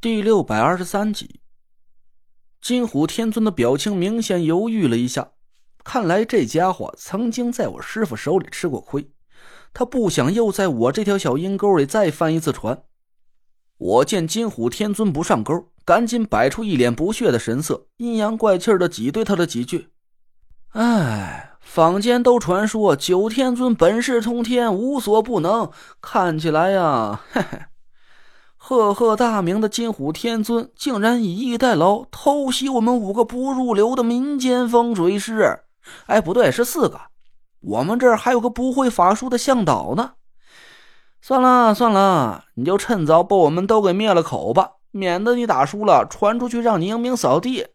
第六百二十三集，金虎天尊的表情明显犹豫了一下，看来这家伙曾经在我师傅手里吃过亏，他不想又在我这条小阴沟里再翻一次船。我见金虎天尊不上钩，赶紧摆出一脸不屑的神色，阴阳怪气的挤兑他了几句。哎，坊间都传说九天尊本事通天，无所不能，看起来呀，嘿嘿。赫赫大名的金虎天尊竟然以逸待劳，偷袭我们五个不入流的民间风水师。哎，不对，是四个。我们这儿还有个不会法术的向导呢。算了算了，你就趁早把我们都给灭了口吧，免得你打输了传出去让你英明扫地。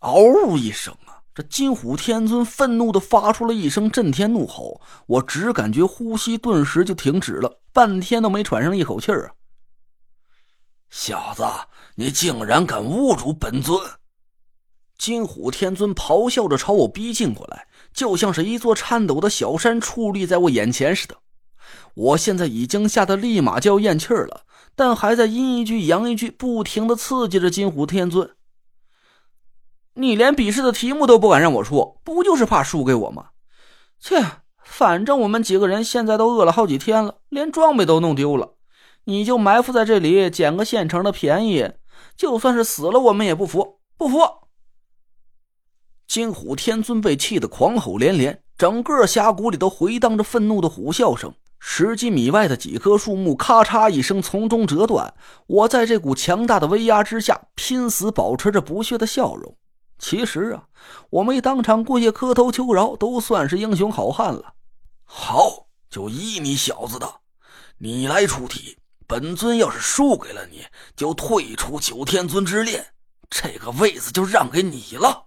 嗷呜一声啊！这金虎天尊愤怒的发出了一声震天怒吼，我只感觉呼吸顿时就停止了，半天都没喘上一口气儿啊！小子，你竟然敢侮辱本尊！金虎天尊咆哮着朝我逼近过来，就像是一座颤抖的小山矗立在我眼前似的。我现在已经吓得立马就要咽气儿了，但还在阴一句阳一句，不停的刺激着金虎天尊。你连比试的题目都不敢让我出，不就是怕输给我吗？切，反正我们几个人现在都饿了好几天了，连装备都弄丢了。你就埋伏在这里捡个现成的便宜，就算是死了我们也不服！不服！金虎天尊被气得狂吼连连，整个峡谷里都回荡着愤怒的虎啸声。十几米外的几棵树木咔嚓一声从中折断。我在这股强大的威压之下，拼死保持着不屑的笑容。其实啊，我没当场跪下磕头求饶，都算是英雄好汉了。好，就依你小子的，你来出题。本尊要是输给了你，就退出九天尊之列，这个位子就让给你了。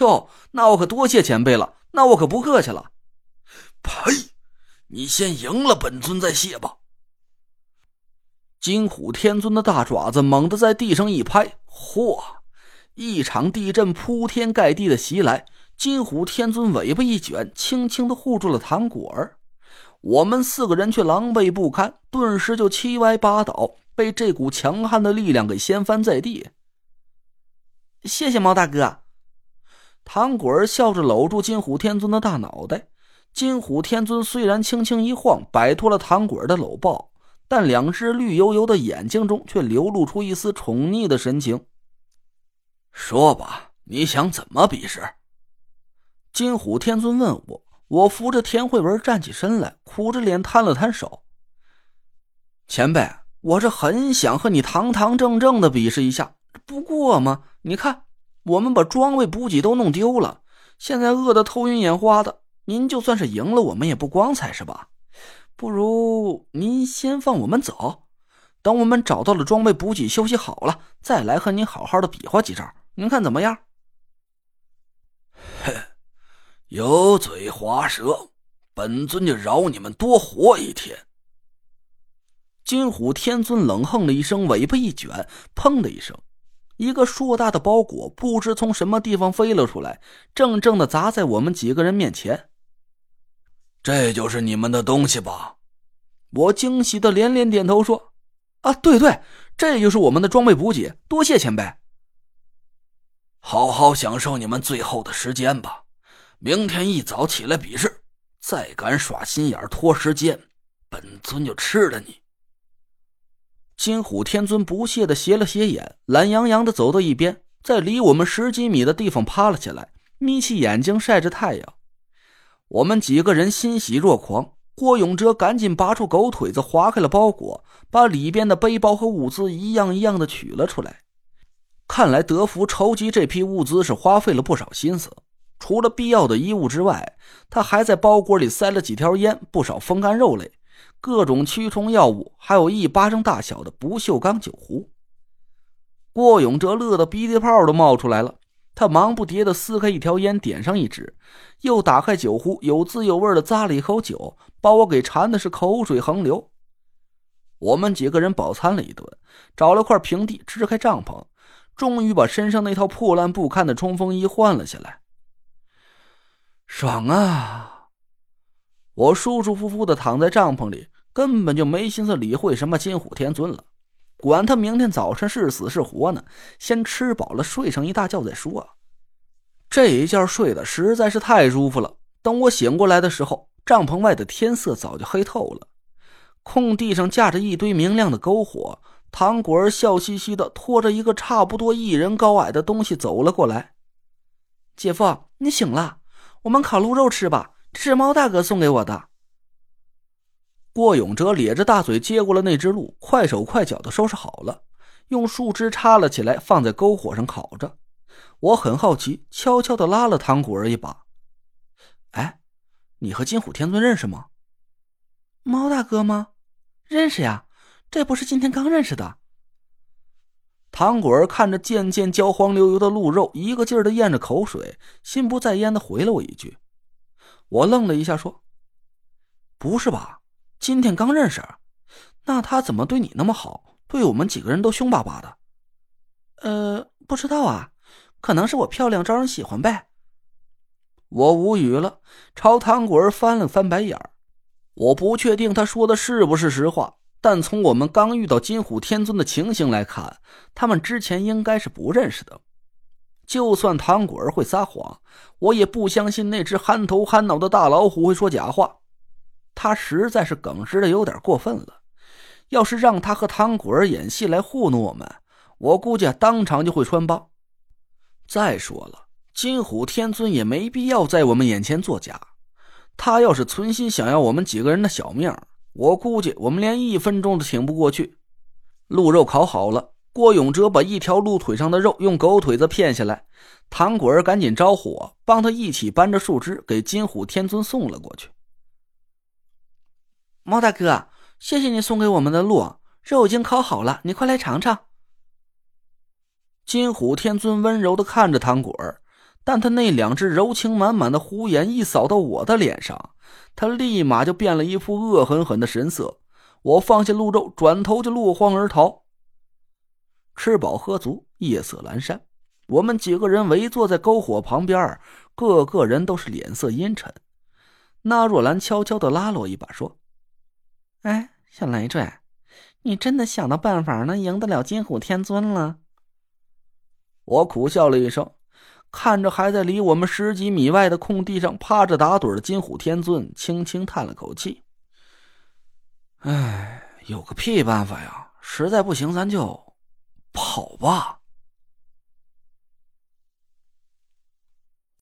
哟，那我可多谢前辈了，那我可不客气了。呸！你先赢了本尊再谢吧。金虎天尊的大爪子猛地在地上一拍，嚯！一场地震铺天盖地的袭来，金虎天尊尾巴一卷，轻轻的护住了糖果儿。我们四个人却狼狈不堪，顿时就七歪八倒，被这股强悍的力量给掀翻在地。谢谢毛大哥，糖果儿笑着搂住金虎天尊的大脑袋。金虎天尊虽然轻轻一晃，摆脱了糖果儿的搂抱，但两只绿油油的眼睛中却流露出一丝宠溺的神情。说吧，你想怎么比试？金虎天尊问我。我扶着田慧文站起身来，苦着脸摊了摊手。前辈，我是很想和你堂堂正正的比试一下，不过嘛，你看，我们把装备补给都弄丢了，现在饿得头晕眼花的。您就算是赢了，我们也不光彩，是吧？不如您先放我们走，等我们找到了装备补给，休息好了，再来和您好好的比划几招，您看怎么样？油嘴滑舌，本尊就饶你们多活一天。金虎天尊冷哼了一声，尾巴一卷，砰的一声，一个硕大的包裹不知从什么地方飞了出来，正正的砸在我们几个人面前。这就是你们的东西吧？我惊喜的连连点头说：“啊，对对，这就是我们的装备补给，多谢前辈。好好享受你们最后的时间吧。”明天一早起来比试，再敢耍心眼拖时间，本尊就吃了你！金虎天尊不屑的斜了斜眼，懒洋洋的走到一边，在离我们十几米的地方趴了起来，眯起眼睛晒着太阳。我们几个人欣喜若狂。郭永哲赶紧拔出狗腿子，划开了包裹，把里边的背包和物资一样一样的取了出来。看来德福筹集这批物资是花费了不少心思。除了必要的衣物之外，他还在包裹里塞了几条烟、不少风干肉类、各种驱虫药物，还有一巴掌大小的不锈钢酒壶。郭永哲乐得鼻涕泡都冒出来了，他忙不迭地撕开一条烟，点上一支，又打开酒壶，有滋有味地咂了一口酒，把我给馋的是口水横流。我们几个人饱餐了一顿，找了块平地支开帐篷，终于把身上那套破烂不堪的冲锋衣换了下来。爽啊！我舒舒服服的躺在帐篷里，根本就没心思理会什么金虎天尊了。管他明天早晨是死是活呢，先吃饱了睡上一大觉再说。这一觉睡得实在是太舒服了。等我醒过来的时候，帐篷外的天色早就黑透了，空地上架着一堆明亮的篝火。唐果儿笑嘻嘻的拖着一个差不多一人高矮的东西走了过来。姐夫，你醒了，我们烤鹿肉吃吧，是猫大哥送给我的。郭永哲咧着大嘴接过了那只鹿，快手快脚的收拾好了，用树枝插了起来，放在篝火上烤着。我很好奇，悄悄的拉了唐果儿一把。哎，你和金虎天尊认识吗？猫大哥吗？认识呀，这不是今天刚认识的。糖果儿看着渐渐焦黄流油的鹿肉，一个劲儿的咽着口水，心不在焉的回了我一句。我愣了一下，说：“不是吧？”今天刚认识，那他怎么对你那么好？对我们几个人都凶巴巴的。呃，不知道啊，可能是我漂亮招人喜欢呗。我无语了，朝糖果儿翻了翻白眼儿。我不确定他说的是不是实话，但从我们刚遇到金虎天尊的情形来看，他们之前应该是不认识的。就算唐果儿会撒谎，我也不相信那只憨头憨脑的大老虎会说假话。他实在是耿直的有点过分了，要是让他和唐果儿演戏来糊弄我们，我估计当场就会穿帮。再说了，金虎天尊也没必要在我们眼前作假。他要是存心想要我们几个人的小命，我估计我们连一分钟都挺不过去。鹿肉烤好了，郭永哲把一条鹿腿上的肉用狗腿子片下来，唐果儿赶紧招呼我，帮他一起搬着树枝给金虎天尊送了过去。猫大哥，谢谢你送给我们的鹿肉，已经烤好了，你快来尝尝。金虎天尊温柔的看着糖果儿，但他那两只柔情满满的虎眼一扫到我的脸上，他立马就变了一副恶狠狠的神色。我放下鹿肉，转头就落荒而逃。吃饱喝足，夜色阑珊，我们几个人围坐在篝火旁边，个个人都是脸色阴沉。那若兰悄悄的拉了我一把，说。哎，小累赘，你真的想到办法能赢得了金虎天尊了？我苦笑了一声，看着还在离我们十几米外的空地上趴着打盹的金虎天尊，轻轻叹了口气。哎，有个屁办法呀！实在不行，咱就跑吧。